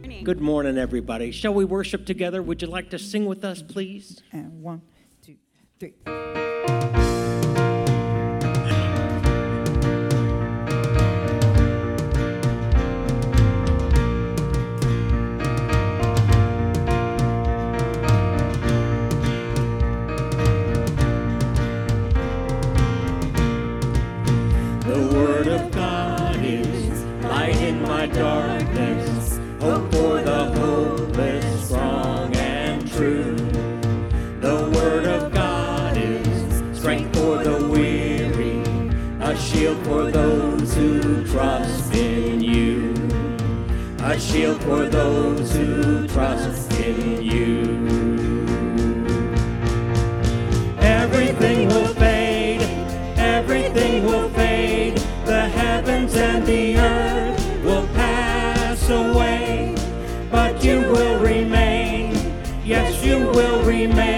Morning. Good morning, everybody. Shall we worship together? Would you like to sing with us, please? And one, two, three. Trust in you. A shield for those who trust in you. Everything will fade, everything will fade. The heavens and the earth will pass away, but you will remain. Yes, you will remain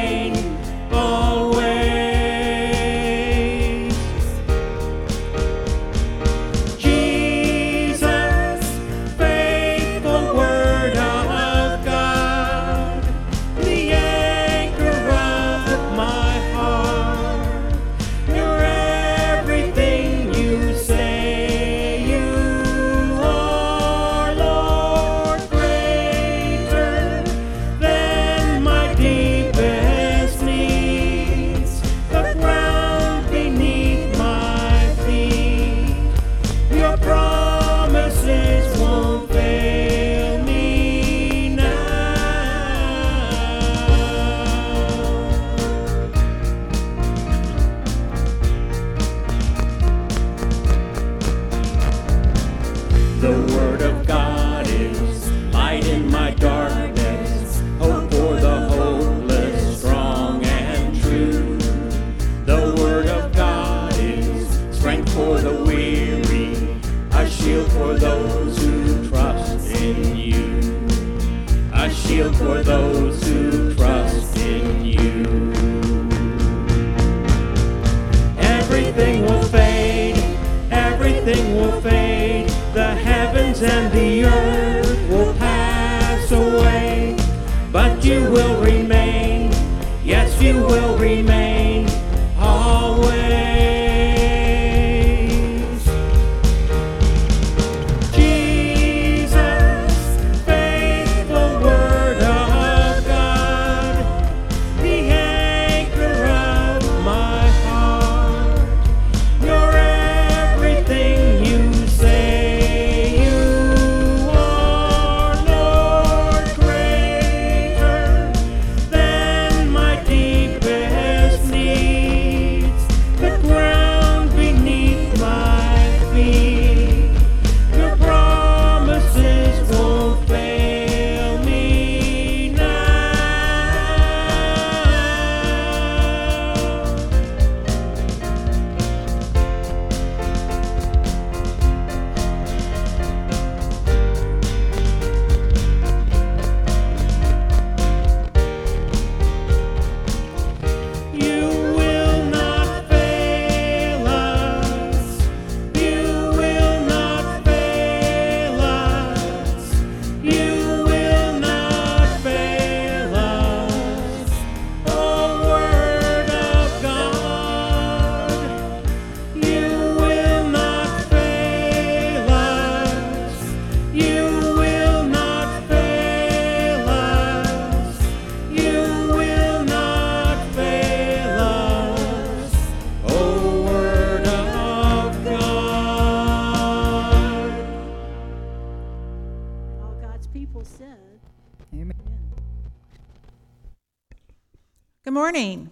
Good morning.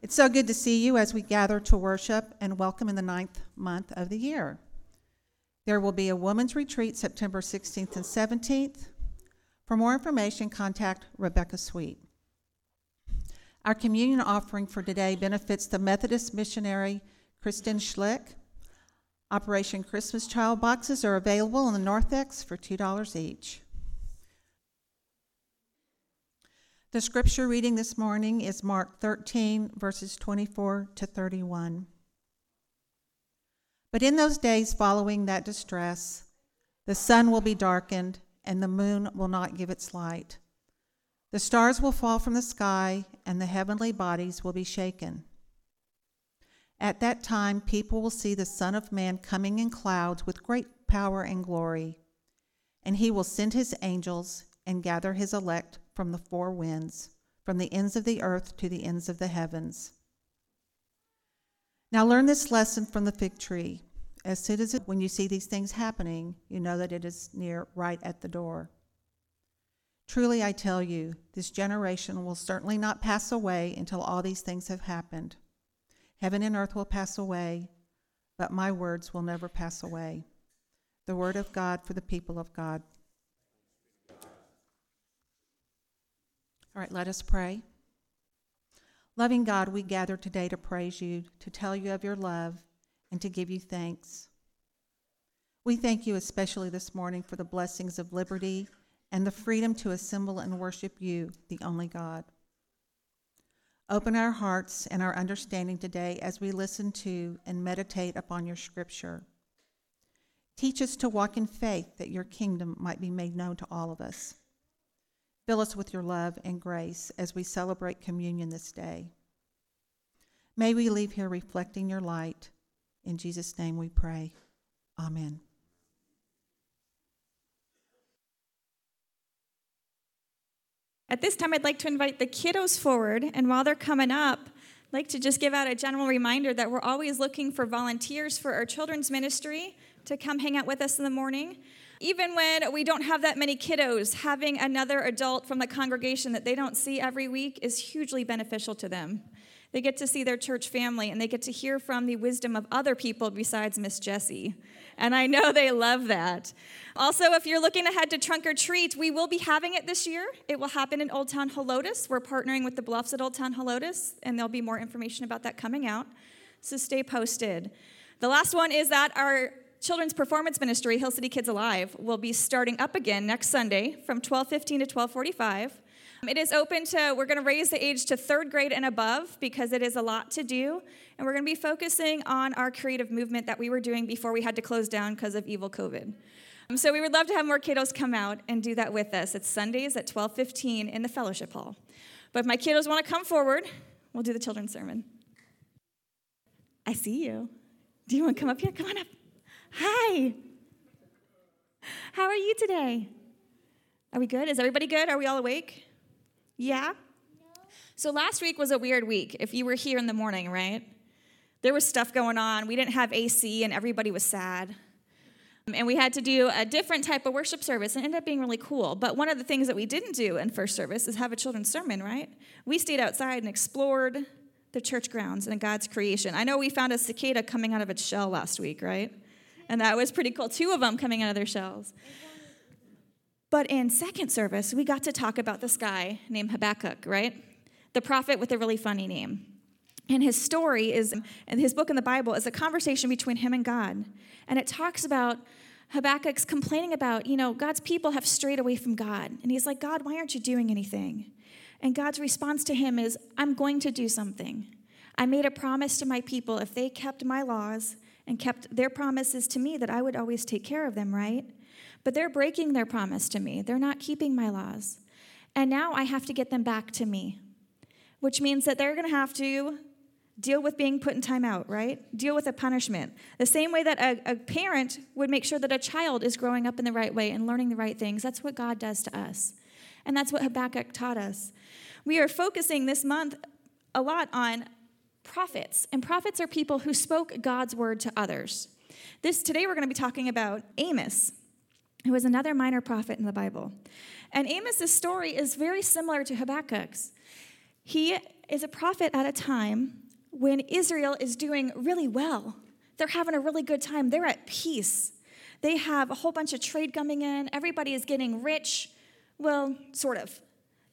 It's so good to see you as we gather to worship and welcome in the ninth month of the year. There will be a women's retreat September 16th and 17th. For more information, contact Rebecca Sweet. Our communion offering for today benefits the Methodist missionary Kristen Schlick. Operation Christmas Child boxes are available in the narthex for $2 each. The scripture reading this morning is Mark 13, verses 24 to 31. But in those days following that distress, the sun will be darkened, and the moon will not give its light. The stars will fall from the sky, and the heavenly bodies will be shaken. At that time, people will see the Son of Man coming in clouds with great power and glory. And he will send his angels and gather his elect from the four winds, from the ends of the earth to the ends of the heavens. Now learn this lesson from the fig tree. As soon as it, when you see these things happening, you know that it is near right at the door. Truly I tell you, this generation will certainly not pass away until all these things have happened. Heaven and earth will pass away, but my words will never pass away. The word of God for the people of God. All right, let us pray. Loving God, we gather today to praise you, to tell you of your love, and to give you thanks. We thank you especially this morning for the blessings of liberty and the freedom to assemble and worship you, the only God. Open our hearts and our understanding today as we listen to and meditate upon your scripture. Teach us to walk in faith that your kingdom might be made known to all of us. Fill us with your love and grace as we celebrate communion this day. May we leave here reflecting your light. In Jesus' name we pray. Amen. At this time, I'd like to invite the kiddos forward, and while they're coming up, I'd like to just give out a general reminder that we're always looking for volunteers for our children's ministry to come hang out with us in the morning. Even when we don't have that many kiddos, having another adult from the congregation that they don't see every week is hugely beneficial to them. They get to see their church family and they get to hear from the wisdom of other people besides Miss Jessie. And I know they love that. Also, if you're looking ahead to Trunk or Treat, we will be having it this year. It will happen in Old Town Helotes. We're partnering with the Bluffs at Old Town Helotes, and there'll be more information about that coming out. So stay posted. The last one is that our children's performance ministry, Hill City Kids Alive, will be starting up again next Sunday from 12:15 to 12:45. It is open to, we're going to raise the age to third grade and above because it is a lot to do. And we're going to be focusing on our creative movement that we were doing before we had to close down because of evil COVID. Um, so we would love to have more kiddos come out and do that with us. It's Sundays at 12:15 in the fellowship hall. But if my kiddos want to come forward, we'll do the children's sermon. I see you. Do you want to come up here? Come on up. Hi. How are you today? Are we good? Is everybody good? Are we all awake? Yeah? So last week was a weird week if you were here in the morning, right? There was stuff going on. We didn't have AC and everybody was sad. Um, and we had to do a different type of worship service and it ended up being really cool. But one of the things that we didn't do in first service is have a children's sermon, right? We stayed outside and explored the church grounds and God's creation. I know we found a cicada coming out of its shell last week, right? And that was pretty cool. Two of them coming out of their shells. But in second service, we got to talk about this guy named Habakkuk, right? The prophet with a really funny name. And his story is, and his book in the Bible is a conversation between him and God. And it talks about Habakkuk's complaining about, you know, God's people have strayed away from God. And he's like, God, why aren't you doing anything? And God's response to him is, I'm going to do something. I made a promise to my people if they kept my laws and kept their promises to me that I would always take care of them, right? But they're breaking their promise to me. They're not keeping my laws. And now I have to get them back to me, which means that they're going to have to deal with being put in timeout, right? Deal with a punishment. The same way that a, a, parent would make sure that a child is growing up in the right way and learning the right things. That's what God does to us. And that's what Habakkuk taught us. We are focusing this month a lot on prophets, and prophets are people who spoke God's word to others. This today we're going to be talking about Amos, who was another minor prophet in the Bible. And Amos's story is very similar to Habakkuk's. He is a prophet at a time when Israel is doing really well. They're having a really good time. They're at peace. They have a whole bunch of trade coming in. Everybody is getting rich. Well, sort of.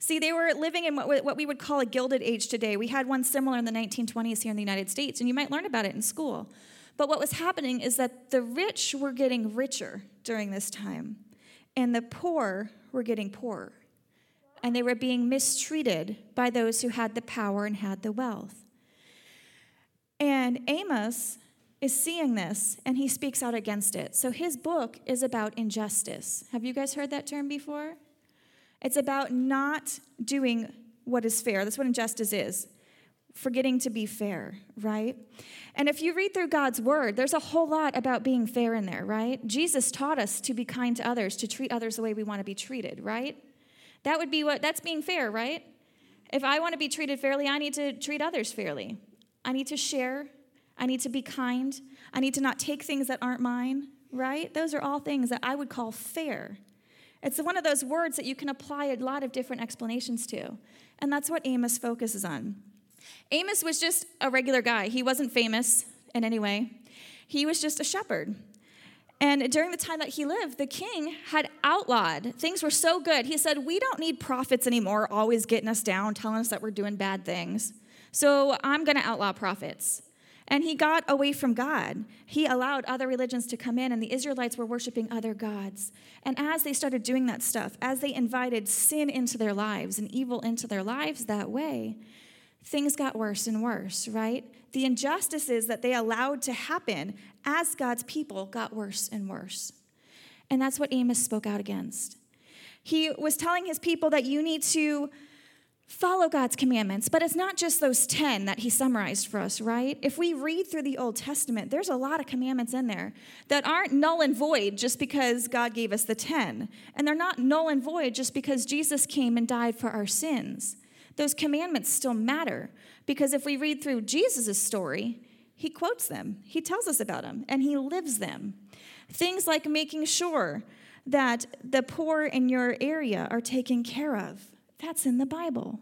See, they were living in what, what we would call a gilded age today. We had one similar in the 1920s here in the United States, and you might learn about it in school. But what was happening is that the rich were getting richer during this time, and the poor were getting poorer. And they were being mistreated by those who had the power and had the wealth. And Amos is seeing this and he speaks out against it. So his book is about injustice. Have you guys heard that term before? It's about not doing what is fair. That's what injustice is forgetting to be fair, right? And if you read through God's word, there's a whole lot about being fair in there, right? Jesus taught us to be kind to others, to treat others the way we want to be treated, right? That would be what that's being fair, right? If I want to be treated fairly, I need to treat others fairly. I need to share. I need to be kind. I need to not take things that aren't mine, right? Those are all things that I would call fair. It's one of those words that you can apply a lot of different explanations to. And that's what Amos focuses on. Amos was just a regular guy. He wasn't famous in any way, he was just a shepherd. And during the time that he lived, the king had outlawed. Things were so good. He said, We don't need prophets anymore, always getting us down, telling us that we're doing bad things. So I'm going to outlaw prophets. And he got away from God. He allowed other religions to come in, and the Israelites were worshiping other gods. And as they started doing that stuff, as they invited sin into their lives and evil into their lives that way, things got worse and worse, right? The injustices that they allowed to happen as God's people got worse and worse. And that's what Amos spoke out against. He was telling his people that you need to follow God's commandments, but it's not just those 10 that he summarized for us, right? If we read through the Old Testament, there's a lot of commandments in there that aren't null and void just because God gave us the 10. And they're not null and void just because Jesus came and died for our sins. Those commandments still matter because if we read through Jesus' story, he quotes them, he tells us about them, and he lives them. Things like making sure that the poor in your area are taken care of that's in the Bible.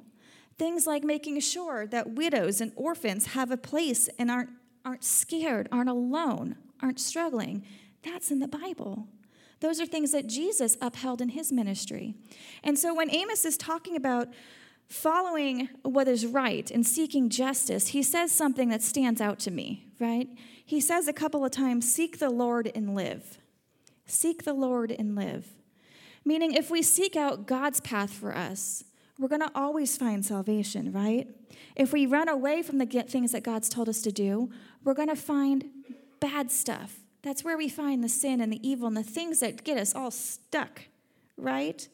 Things like making sure that widows and orphans have a place and aren't, aren't scared, aren't alone, aren't struggling. That's in the Bible. Those are things that Jesus upheld in his ministry. And so when Amos is talking about following what is right and seeking justice, he says something that stands out to me, right? He says a couple of times, Seek the Lord and live. Seek the Lord and live. Meaning, if we seek out God's path for us, we're going to always find salvation, right? If we run away from the things that God's told us to do, we're going to find bad stuff. That's where we find the sin and the evil and the things that get us all stuck, right?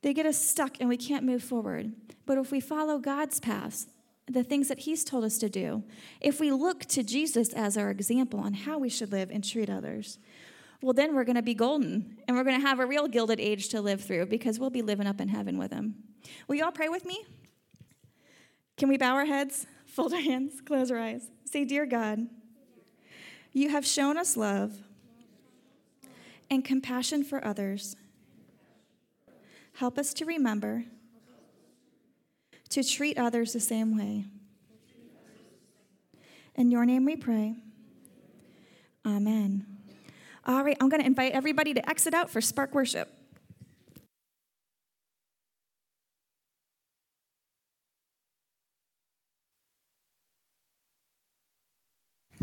They get us stuck and we can't move forward. But if we follow God's paths, the things that He's told us to do, if we look to Jesus as our example on how we should live and treat others, well, then we're going to be golden and we're going to have a real gilded age to live through because we'll be living up in heaven with him. Will you all pray with me? Can we bow our heads, fold our hands, close our eyes? Say, Dear God, you have shown us love and compassion for others. Help us to remember to treat others the same way. In your name we pray. Amen. All right, I'm going to invite everybody to exit out for Spark Worship.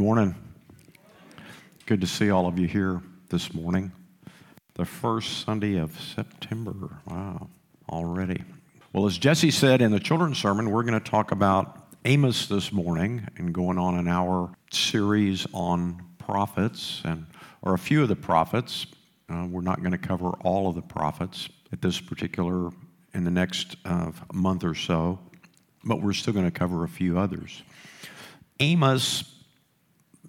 Morning. Good to see all of you here this morning. The first Sunday of September. Wow, already. Well, as Jesse said in the children's sermon, we're going to talk about Amos this morning and going on an our series on prophets and or a few of the prophets. Uh, we're not going to cover all of the prophets at this particular, in the next uh, month or so, but we're still going to cover a few others. Amos,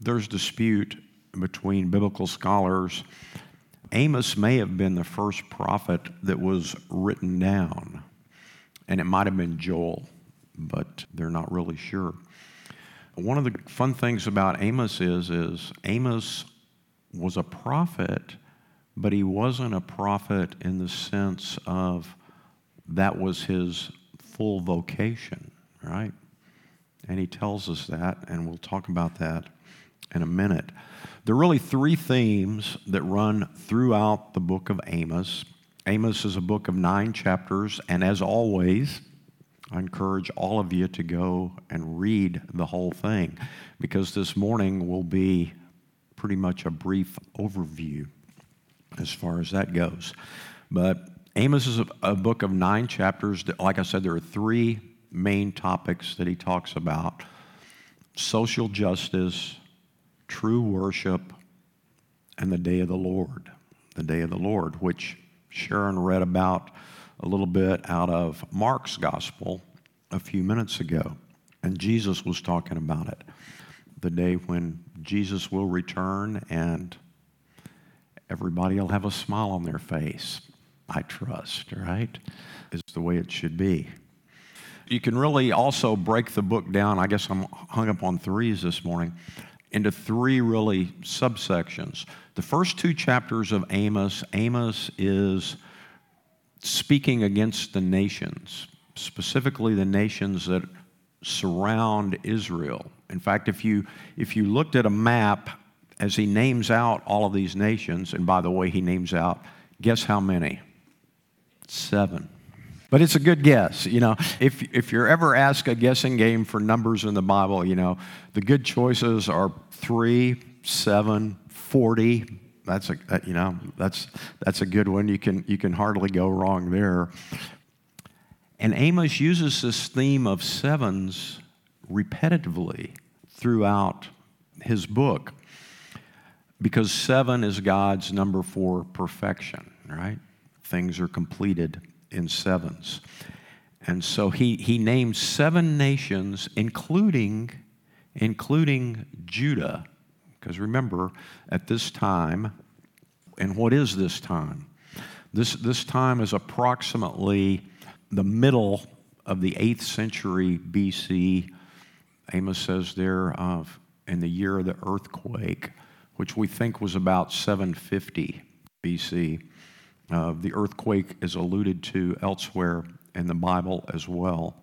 there's dispute between biblical scholars. Amos may have been the first prophet that was written down, and it might have been Joel, but they're not really sure. One of the fun things about Amos is, is Amos was a prophet, but he wasn't a prophet in the sense of that was his full vocation, right? And he tells us that, and we'll talk about that in a minute. There are really three themes that run throughout the book of Amos. Amos is a book of nine chapters, and as always, I encourage all of you to go and read the whole thing because this morning will be pretty much a brief overview as far as that goes. But Amos is a, a book of nine chapters. Like I said, there are three main topics that he talks about social justice, true worship, and the day of the Lord. The day of the Lord, which Sharon read about a little bit out of Mark's gospel a few minutes ago. And Jesus was talking about it. The day when Jesus will return and everybody will have a smile on their face. I trust, right? Is the way it should be. You can really also break the book down. I guess I'm hung up on threes this morning into three really subsections. The first two chapters of Amos, Amos is speaking against the nations, specifically the nations that surround Israel. In fact, if you, if you looked at a map as he names out all of these nations, and by the way, he names out, guess how many? Seven. But it's a good guess. You know, if, if you're ever asked a guessing game for numbers in the Bible, you know, the good choices are three, seven, 40. That's a, uh, you know, that's, that's a good one. You can, you can hardly go wrong there. And Amos uses this theme of sevens repetitively throughout his book because seven is God's number for perfection, right? Things are completed in sevens. And so he, he names seven nations, including, including Judah. Because remember, at this time, and what is this time? This, this time is approximately the middle of the 8th century BC. Amos says there of in the year of the earthquake, which we think was about 750 BC. Uh, the earthquake is alluded to elsewhere in the Bible as well.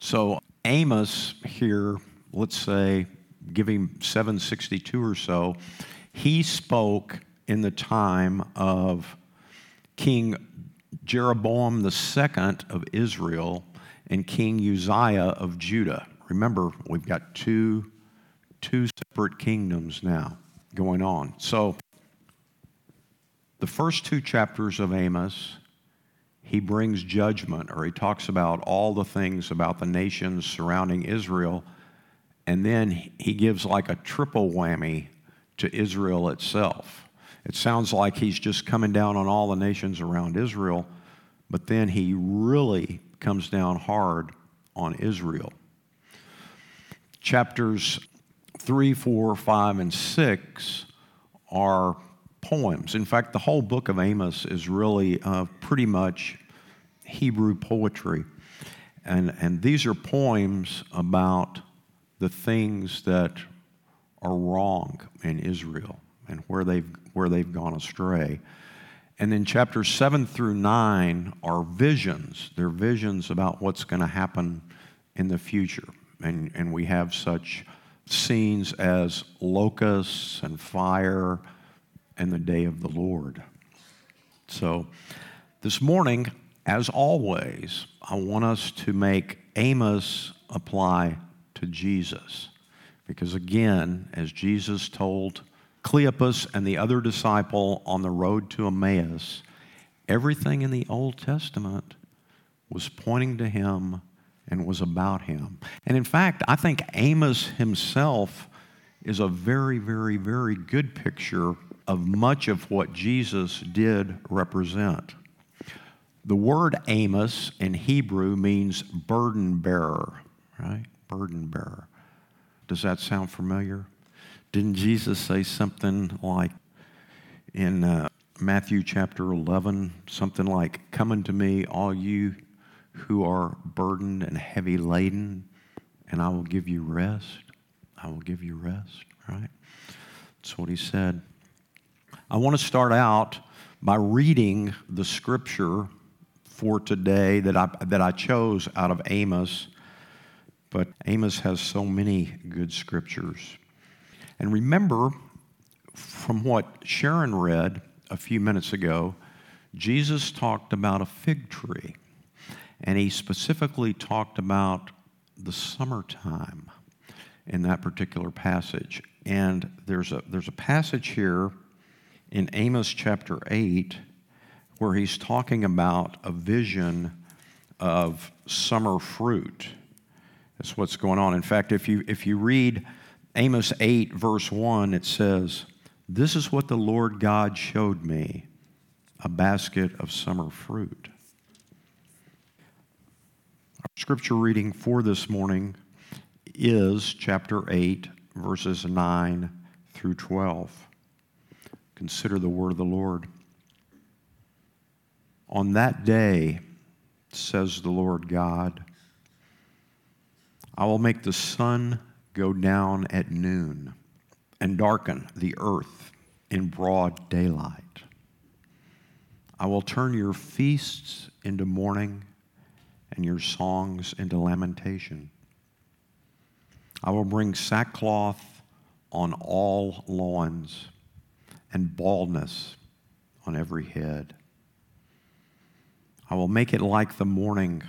So, Amos here, let's say, giving 762 or so, he spoke in the time of King Jeroboam II of Israel and King Uzziah of Judah. Remember, we've got two, two separate kingdoms now going on. So, the first two chapters of Amos, he brings judgment, or he talks about all the things about the nations surrounding Israel, and then he gives like a triple whammy to Israel itself. It sounds like he's just coming down on all the nations around Israel, but then he really comes down hard on Israel. Chapters 3, 4, 5, and 6 are poems. In fact, the whole book of Amos is really uh, pretty much Hebrew poetry. And, and these are poems about the things that are wrong in Israel and where they've, where they've gone astray. And then chapters 7 through 9 are visions. They're visions about what's going to happen in the future. And, and we have such scenes as locusts and fire and the day of the Lord. So, this morning, as always, I want us to make Amos apply to Jesus. Because again, as Jesus told Cleopas and the other disciple on the road to Emmaus, everything in the Old Testament was pointing to him and was about him. And in fact, I think Amos himself is a very, very, very good picture of much of what Jesus did represent. The word Amos in Hebrew means burden bearer, right? Burden bearer. Does that sound familiar? Didn't Jesus say something like in uh, Matthew chapter 11, something like, Come unto me, all you who are burdened and heavy laden, and I will give you rest? I will give you rest, right? That's what he said. I want to start out by reading the scripture for today that I, that I chose out of Amos, but Amos has so many good scriptures. And remember from what Sharon read a few minutes ago, Jesus talked about a fig tree, and he specifically talked about the summertime in that particular passage. And there's a, there's a passage here in Amos chapter 8 where he's talking about a vision of summer fruit. That's what's going on. In fact, if you, if you read Amos 8, verse 1, it says, This is what the Lord God showed me a basket of summer fruit. Our scripture reading for this morning is chapter 8, verses 9 through 12. Consider the word of the Lord. On that day, says the Lord God, I will make the sun go down at noon and darken the earth in broad daylight. I will turn your feasts into mourning and your songs into lamentation. I will bring sackcloth on all lawns and baldness on every head. I will make it like the mourning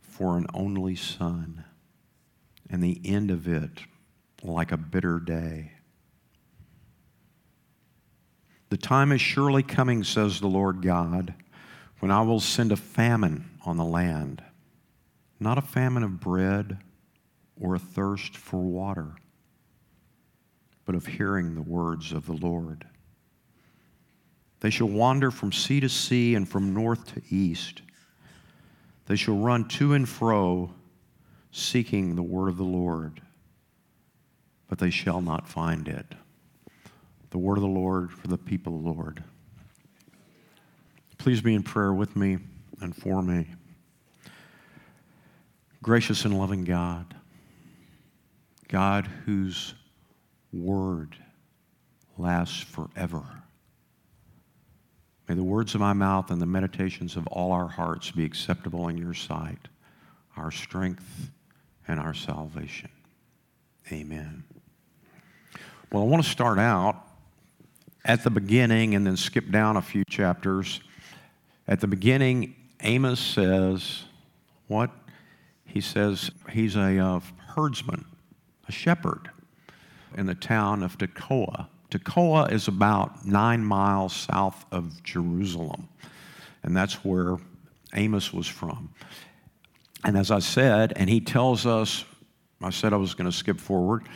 for an only son, and the end of it like a bitter day. The time is surely coming, says the Lord God, when I will send a famine on the land, not a famine of bread or a thirst for water, but of hearing the words of the Lord. They shall wander from sea to sea and from north to east. They shall run to and fro, seeking the word of the Lord, but they shall not find it. The word of the Lord for the people of the Lord. Please be in prayer with me and for me. Gracious and loving God, God whose word lasts forever. May the words of my mouth and the meditations of all our hearts be acceptable in your sight, our strength and our salvation. Amen. Well, I want to start out at the beginning and then skip down a few chapters. At the beginning, Amos says, What? He says he's a uh, herdsman, a shepherd in the town of Tekoa. Tekoa is about nine miles south of Jerusalem, and that's where Amos was from. And as I said, and he tells us, I said I was going to skip forward,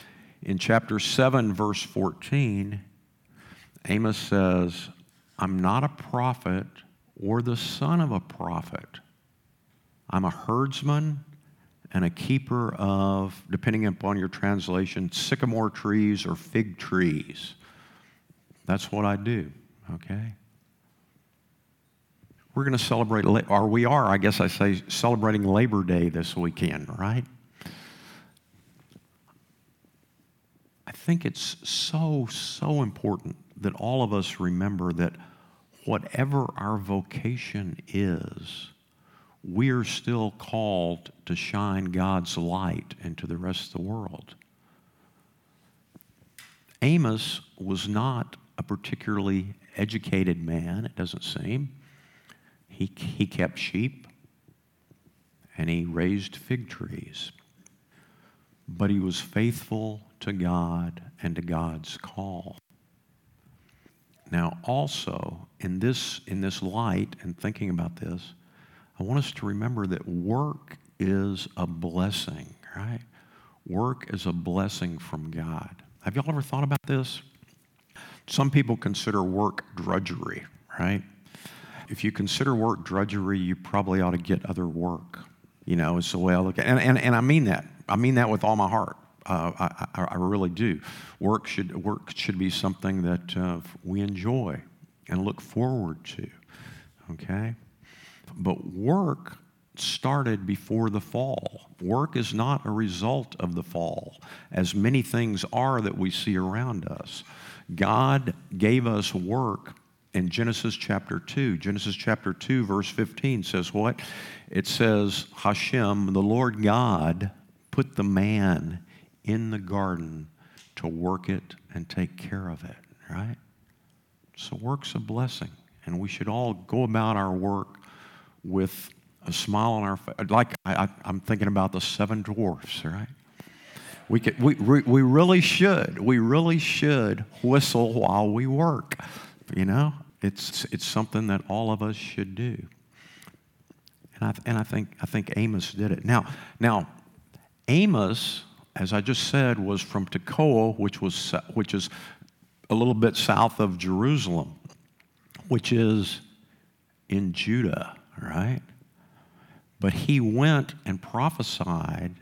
in chapter 7, verse 14, Amos says, I'm not a prophet or the son of a prophet. I'm a herdsman and a keeper of, depending upon your translation, sycamore trees or fig trees. That's what I do, okay? We're going to celebrate, or we are, I guess I say, celebrating Labor Day this weekend, right? I think it's so, so important that all of us remember that whatever our vocation is, we're still called to shine God's light into the rest of the world. Amos was not a particularly educated man, it doesn't seem. He, he kept sheep and he raised fig trees. But he was faithful to God and to God's call. Now, also, in this, in this light and thinking about this, I want us to remember that work is a blessing, right? Work is a blessing from God. Have y'all ever thought about this? Some people consider work drudgery, right? If you consider work drudgery, you probably ought to get other work. You know, it's the way I look at it. And, and, and I mean that. I mean that with all my heart. Uh, I, I, really do. Work should, work should be something that uh, we enjoy and look forward to, okay? But work started before the fall. Work is not a result of the fall, as many things are that we see around us. God gave us work in Genesis chapter 2. Genesis chapter 2, verse 15 says what? It says, Hashem, the Lord God, put the man in the garden to work it and take care of it, right? So work's a blessing, and we should all go about our work with a smile on our face. Like I, am thinking about the seven dwarfs, right? We, could, we, we really should. We really should whistle while we work. You know, it's, it's something that all of us should do. And I, and I, think, I think Amos did it. Now, now, Amos as I just said, was from Tekoa, which, was, which is a little bit south of Jerusalem, which is in Judah, right? But he went and prophesied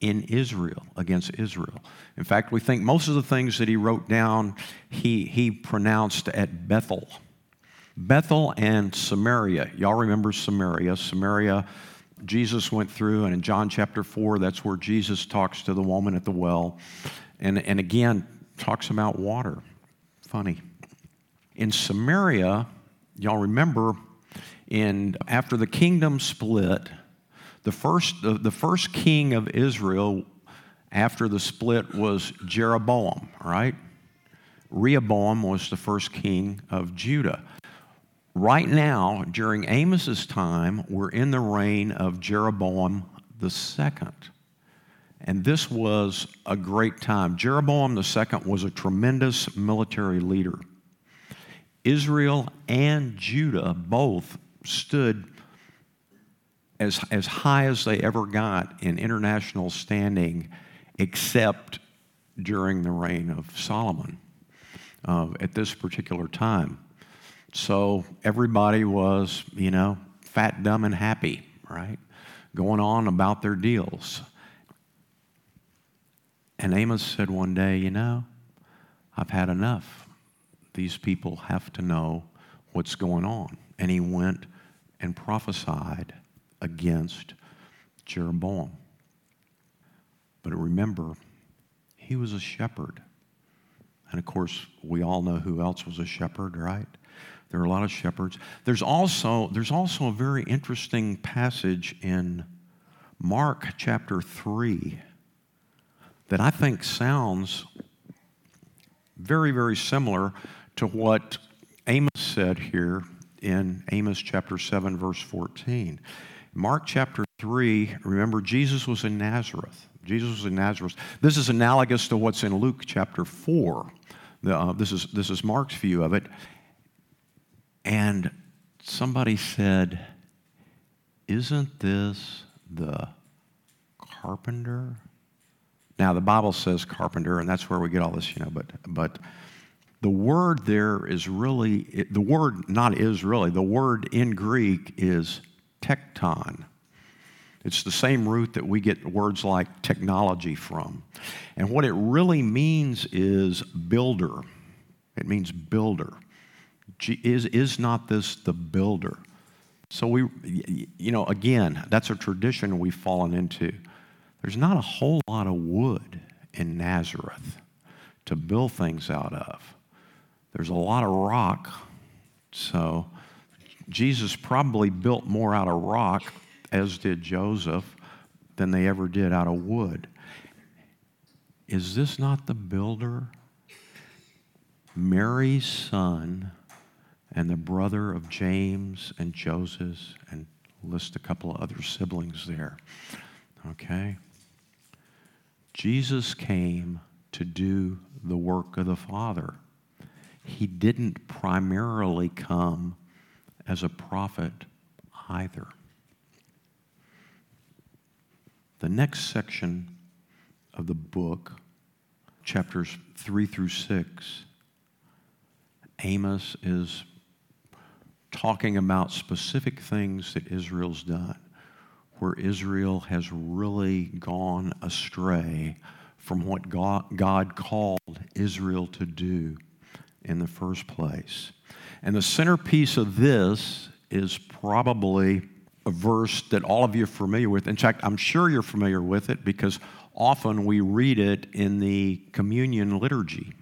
in Israel, against Israel. In fact, we think most of the things that he wrote down, he, he pronounced at Bethel. Bethel and Samaria. Y'all remember Samaria. Samaria, Jesus went through, and in John chapter 4, that's where Jesus talks to the woman at the well. And, and again, talks about water. Funny. In Samaria, y'all remember, in, after the kingdom split, the first, the, the first king of Israel after the split was Jeroboam, right? Rehoboam was the first king of Judah. Right now, during Amos's time, we're in the reign of Jeroboam the second. And this was a great time. Jeroboam second was a tremendous military leader. Israel and Judah both stood as, as high as they ever got in international standing, except during the reign of Solomon uh, at this particular time. So everybody was, you know, fat, dumb, and happy, right? Going on about their deals. And Amos said one day, you know, I've had enough. These people have to know what's going on. And he went and prophesied against Jeroboam. But remember, he was a shepherd. And of course, we all know who else was a shepherd, right? There are a lot of shepherds. There's also, there's also a very interesting passage in Mark chapter 3 that I think sounds very, very similar to what Amos said here in Amos chapter 7, verse 14. Mark chapter 3, remember, Jesus was in Nazareth. Jesus was in Nazareth. This is analogous to what's in Luke chapter 4. The, uh, this, is, this is Mark's view of it. And somebody said, Isn't this the carpenter? Now, the Bible says carpenter, and that's where we get all this, you know, but, but the word there is really, the word not is really, the word in Greek is tekton. It's the same root that we get words like technology from. And what it really means is builder. It means builder. Is, is not this the builder? So we, you know, again, that's a tradition we've fallen into. There's not a whole lot of wood in Nazareth to build things out of. There's a lot of rock. So Jesus probably built more out of rock, as did Joseph, than they ever did out of wood. Is this not the builder? Mary's son and the brother of James and Joseph, and list a couple of other siblings there. Okay? Jesus came to do the work of the Father. He didn't primarily come as a prophet either. The next section of the book, chapters 3 through 6, Amos is talking about specific things that Israel's done, where Israel has really gone astray from what God, God called Israel to do in the first place. And the centerpiece of this is probably a verse that all of you are familiar with. In fact, I'm sure you're familiar with it because often we read it in the communion liturgy,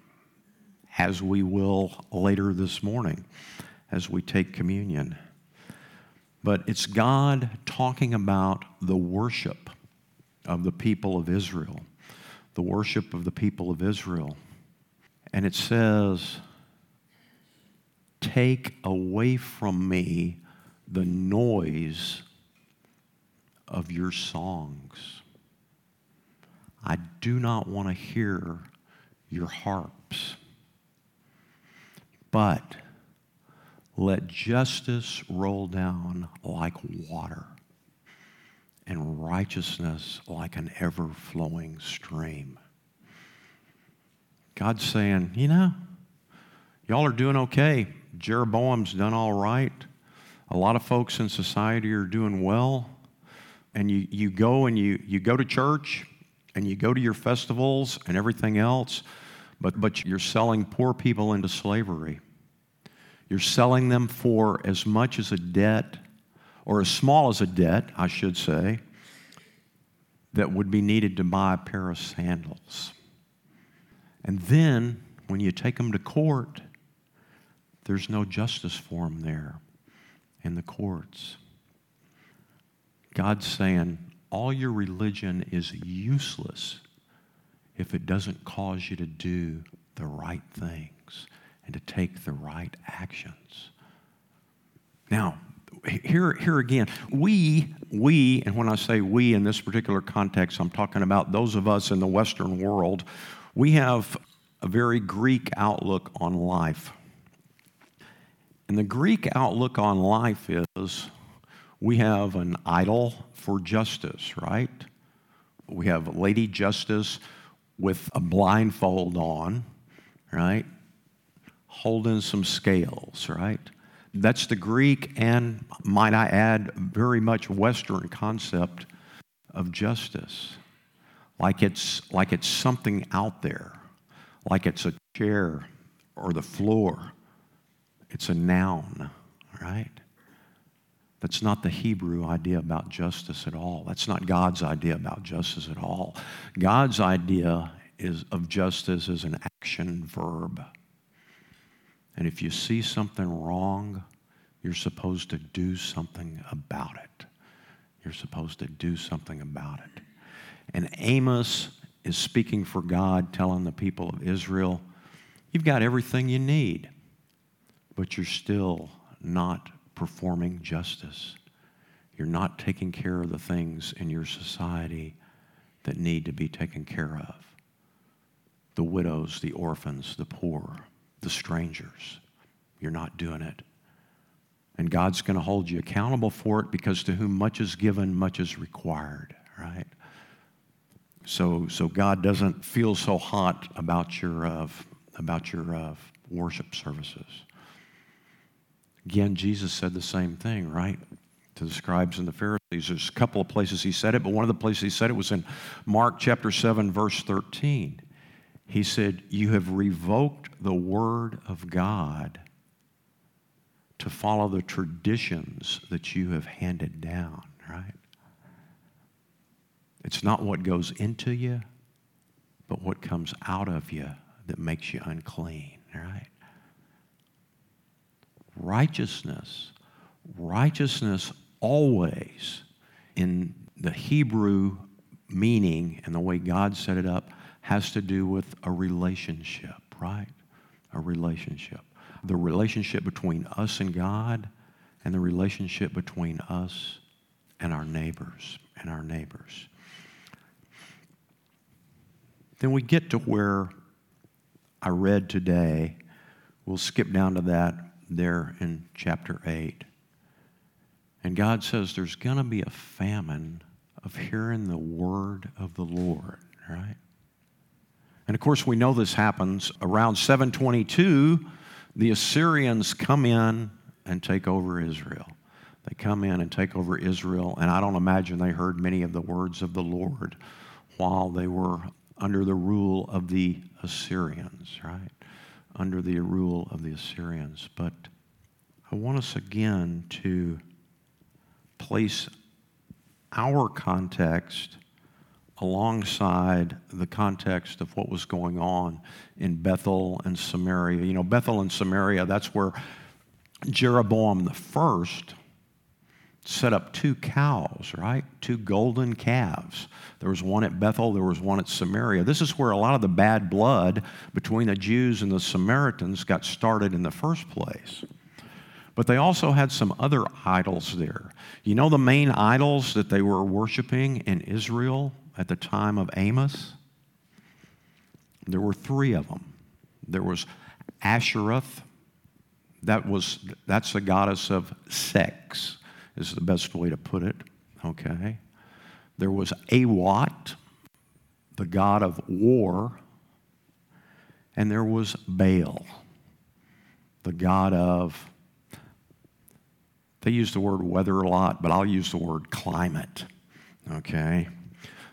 as we will later this morning as we take communion. But it's God talking about the worship of the people of Israel, the worship of the people of Israel. And it says, Take away from me the noise of your songs. I do not want to hear your harps. But let justice roll down like water and righteousness like an ever flowing stream. God's saying, you know, y'all are doing okay. Jeroboam's done all right. A lot of folks in society are doing well. And you, you go and you, you go to church and you go to your festivals and everything else, but, but you're selling poor people into slavery. You're selling them for as much as a debt, or as small as a debt, I should say, that would be needed to buy a pair of sandals. And then, when you take them to court, there's no justice for them there in the courts. God's saying, all your religion is useless if it doesn't cause you to do the right things and to take the right actions. Now, here, here again, we, we, and when I say we in this particular context, I'm talking about those of us in the Western world, we have a very Greek outlook on life. And the Greek outlook on life is we have an idol for justice, right? We have Lady Justice with a blindfold on, right? Holding some scales, right? That's the Greek and, might I add, very much Western concept of justice. Like it's, like it's something out there, like it's a chair or the floor. It's a noun, right? That's not the Hebrew idea about justice at all. That's not God's idea about justice at all. God's idea is of justice as an action verb. And if you see something wrong, you're supposed to do something about it. You're supposed to do something about it. And Amos is speaking for God, telling the people of Israel, You've got everything you need, but you're still not performing justice. You're not taking care of the things in your society that need to be taken care of the widows, the orphans, the poor, the strangers. You're not doing it. And God's going to hold you accountable for it because to whom much is given, much is required, right? So, so God doesn't feel so hot about your, uh, about your uh, worship services. Again, Jesus said the same thing, right? To the scribes and the Pharisees. There's a couple of places he said it, but one of the places he said it was in Mark chapter 7, verse 13. He said, You have revoked the word of God to follow the traditions that you have handed down, right? It's not what goes into you, but what comes out of you that makes you unclean, right? Righteousness. Righteousness always, in the Hebrew meaning and the way God set it up, has to do with a relationship, right? A relationship. The relationship between us and God and the relationship between us and our neighbors and our neighbors. Then we get to where I read today. We'll skip down to that there in chapter 8. And God says there's going to be a famine of hearing the word of the Lord, right? And of course, we know this happens around 722. The Assyrians come in and take over Israel. They come in and take over Israel, and I don't imagine they heard many of the words of the Lord while they were under the rule of the Assyrians, right? Under the rule of the Assyrians. But I want us again to place our context alongside the context of what was going on in Bethel and Samaria. You know, Bethel and Samaria, that's where Jeroboam the first set up two cows, right? Two golden calves. There was one at Bethel, there was one at Samaria. This is where a lot of the bad blood between the Jews and the Samaritans got started in the first place. But they also had some other idols there. You know the main idols that they were worshiping in Israel at the time of Amos? There were three of them. There was Ashereth, that was, that's the goddess of sex is the best way to put it, okay? there was Awat, the god of war, and there was Baal, the god of, they use the word weather a lot, but I'll use the word climate. Okay?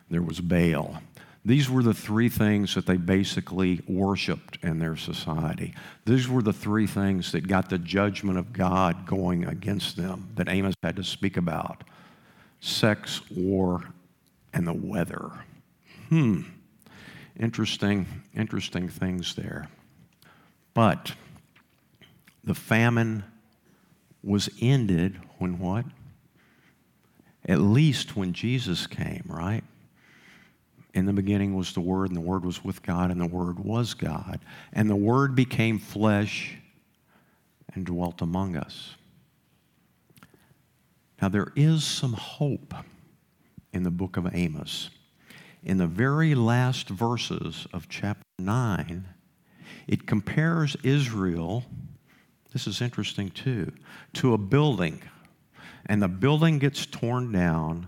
There was Baal. These were the three things that they basically worshiped in their society. These were the three things that got the judgment of God going against them that Amos had to speak about sex, war, and the weather. Hmm. Interesting, interesting things there. But the famine was ended when what? At least when Jesus came, right? In the beginning was the Word, and the Word was with God, and the Word was God. And the Word became flesh and dwelt among us. Now, there is some hope in the book of Amos. In the very last verses of chapter 9, it compares Israel, this is interesting too, to a building. And the building gets torn down,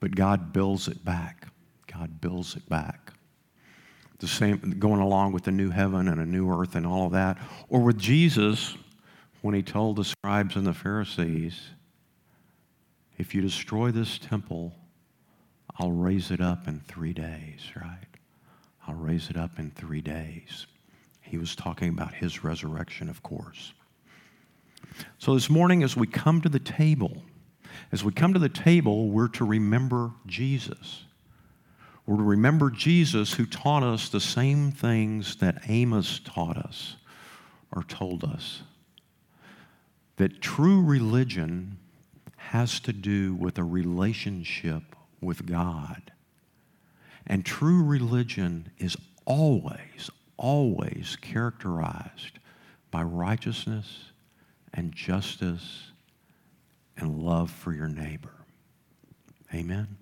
but God builds it back. God builds it back. The same going along with the new heaven and a new earth and all of that. Or with Jesus, when he told the scribes and the Pharisees, if you destroy this temple, I'll raise it up in three days, right? I'll raise it up in three days. He was talking about his resurrection, of course. So this morning, as we come to the table, as we come to the table, we're to remember Jesus. We're to remember Jesus who taught us the same things that Amos taught us or told us. That true religion has to do with a relationship with God. And true religion is always, always characterized by righteousness and justice and love for your neighbor. Amen.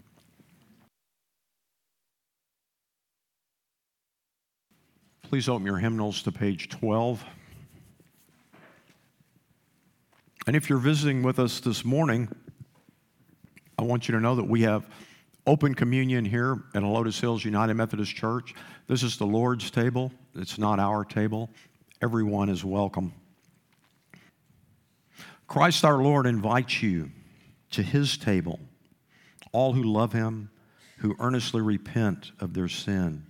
Please open your hymnals to page 12. And if you're visiting with us this morning, I want you to know that we have open communion here at Lotus Hills United Methodist Church. This is the Lord's table, it's not our table. Everyone is welcome. Christ our Lord invites you to his table, all who love him, who earnestly repent of their sin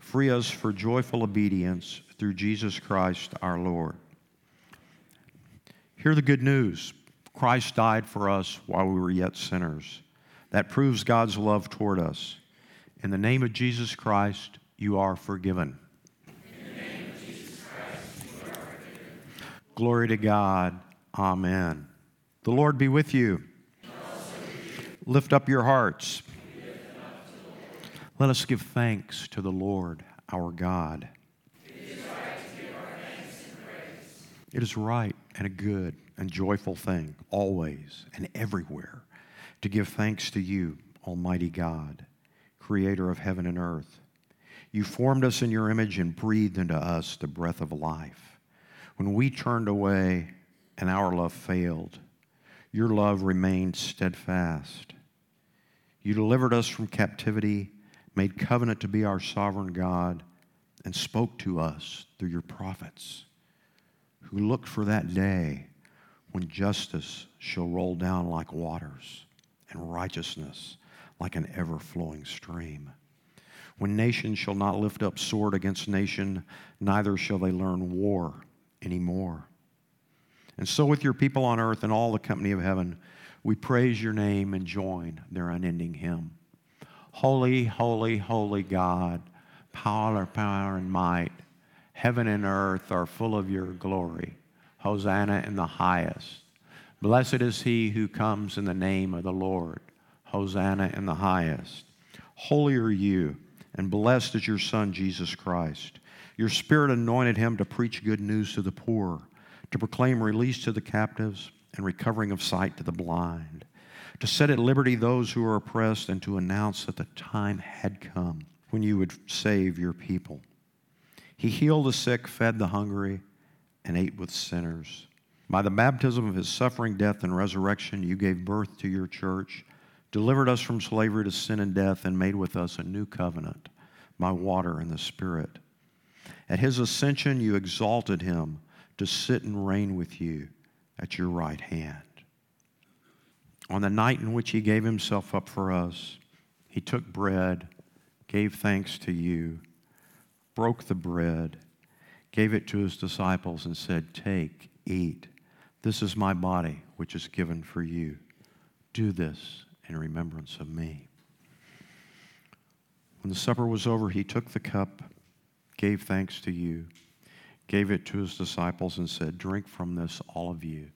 Free us for joyful obedience through Jesus Christ our Lord. Hear the good news Christ died for us while we were yet sinners. That proves God's love toward us. In the name of Jesus Christ, you are forgiven. Glory to God. Amen. The Lord be with you. Lift up your hearts. Let us give thanks to the Lord our God. It is right and a good and joyful thing, always and everywhere, to give thanks to you, Almighty God, creator of heaven and earth. You formed us in your image and breathed into us the breath of life. When we turned away and our love failed, your love remained steadfast. You delivered us from captivity made covenant to be our sovereign God, and spoke to us through your prophets, who looked for that day when justice shall roll down like waters and righteousness like an ever flowing stream. When nation shall not lift up sword against nation, neither shall they learn war anymore. And so, with your people on earth and all the company of heaven, we praise your name and join their unending hymn. Holy, holy, holy God, power, power, and might. Heaven and earth are full of your glory. Hosanna in the highest. Blessed is he who comes in the name of the Lord. Hosanna in the highest. Holy are you, and blessed is your Son, Jesus Christ. Your Spirit anointed him to preach good news to the poor, to proclaim release to the captives, and recovering of sight to the blind, to set at liberty those who are oppressed, and to announce that the time had come when you would save your people. He healed the sick, fed the hungry, and ate with sinners. By the baptism of his suffering, death, and resurrection, you gave birth to your church delivered us from slavery to sin and death, and made with us a new covenant by water and the Spirit. At his ascension, you exalted him to sit and reign with you at your right hand. On the night in which he gave himself up for us, he took bread, gave thanks to you, broke the bread, gave it to his disciples, and said, Take, eat. This is my body, which is given for you. Do this in remembrance of me. When the supper was over, he took the cup, gave thanks to you, gave it to his disciples, and said, Drink from this, all of you.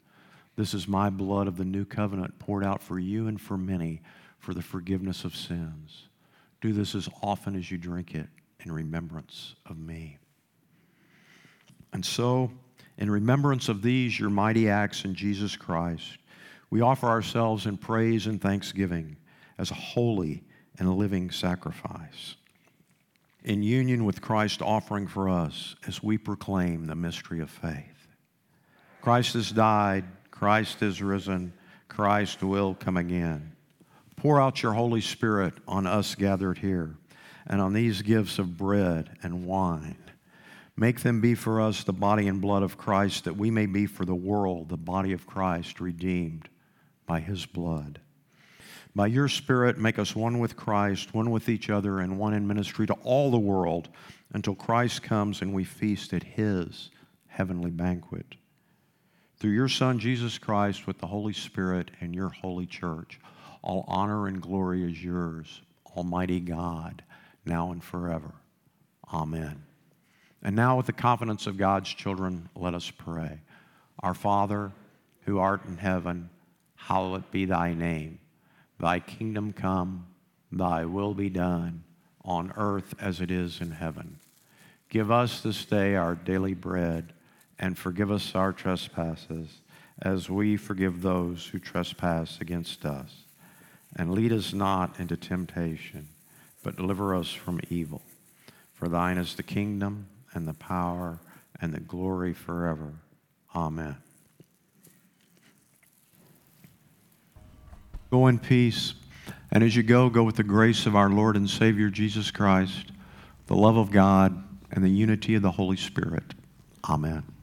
This is my blood of the new covenant poured out for you and for many for the forgiveness of sins. Do this as often as you drink it in remembrance of me. And so, in remembrance of these, your mighty acts in Jesus Christ, we offer ourselves in praise and thanksgiving as a holy and living sacrifice. In union with Christ offering for us as we proclaim the mystery of faith. Christ has died, Christ is risen, Christ will come again. Pour out your Holy Spirit on us gathered here and on these gifts of bread and wine. Make them be for us the body and blood of Christ, that we may be for the world the body of Christ redeemed by his blood. By your Spirit, make us one with Christ, one with each other, and one in ministry to all the world until Christ comes and we feast at his heavenly banquet. Through your Son, Jesus Christ, with the Holy Spirit and your holy church, all honor and glory is yours, Almighty God, now and forever. Amen. And now, with the confidence of God's children, let us pray. Our Father, who art in heaven, hallowed be thy name. Thy kingdom come, thy will be done, on earth as it is in heaven. Give us this day our daily bread, and forgive us our trespasses, as we forgive those who trespass against us. And lead us not into temptation, but deliver us from evil. For thine is the kingdom, and the power, and the glory forever. Amen. Go in peace. And as you go, go with the grace of our Lord and Savior Jesus Christ, the love of God, and the unity of the Holy Spirit. Amen.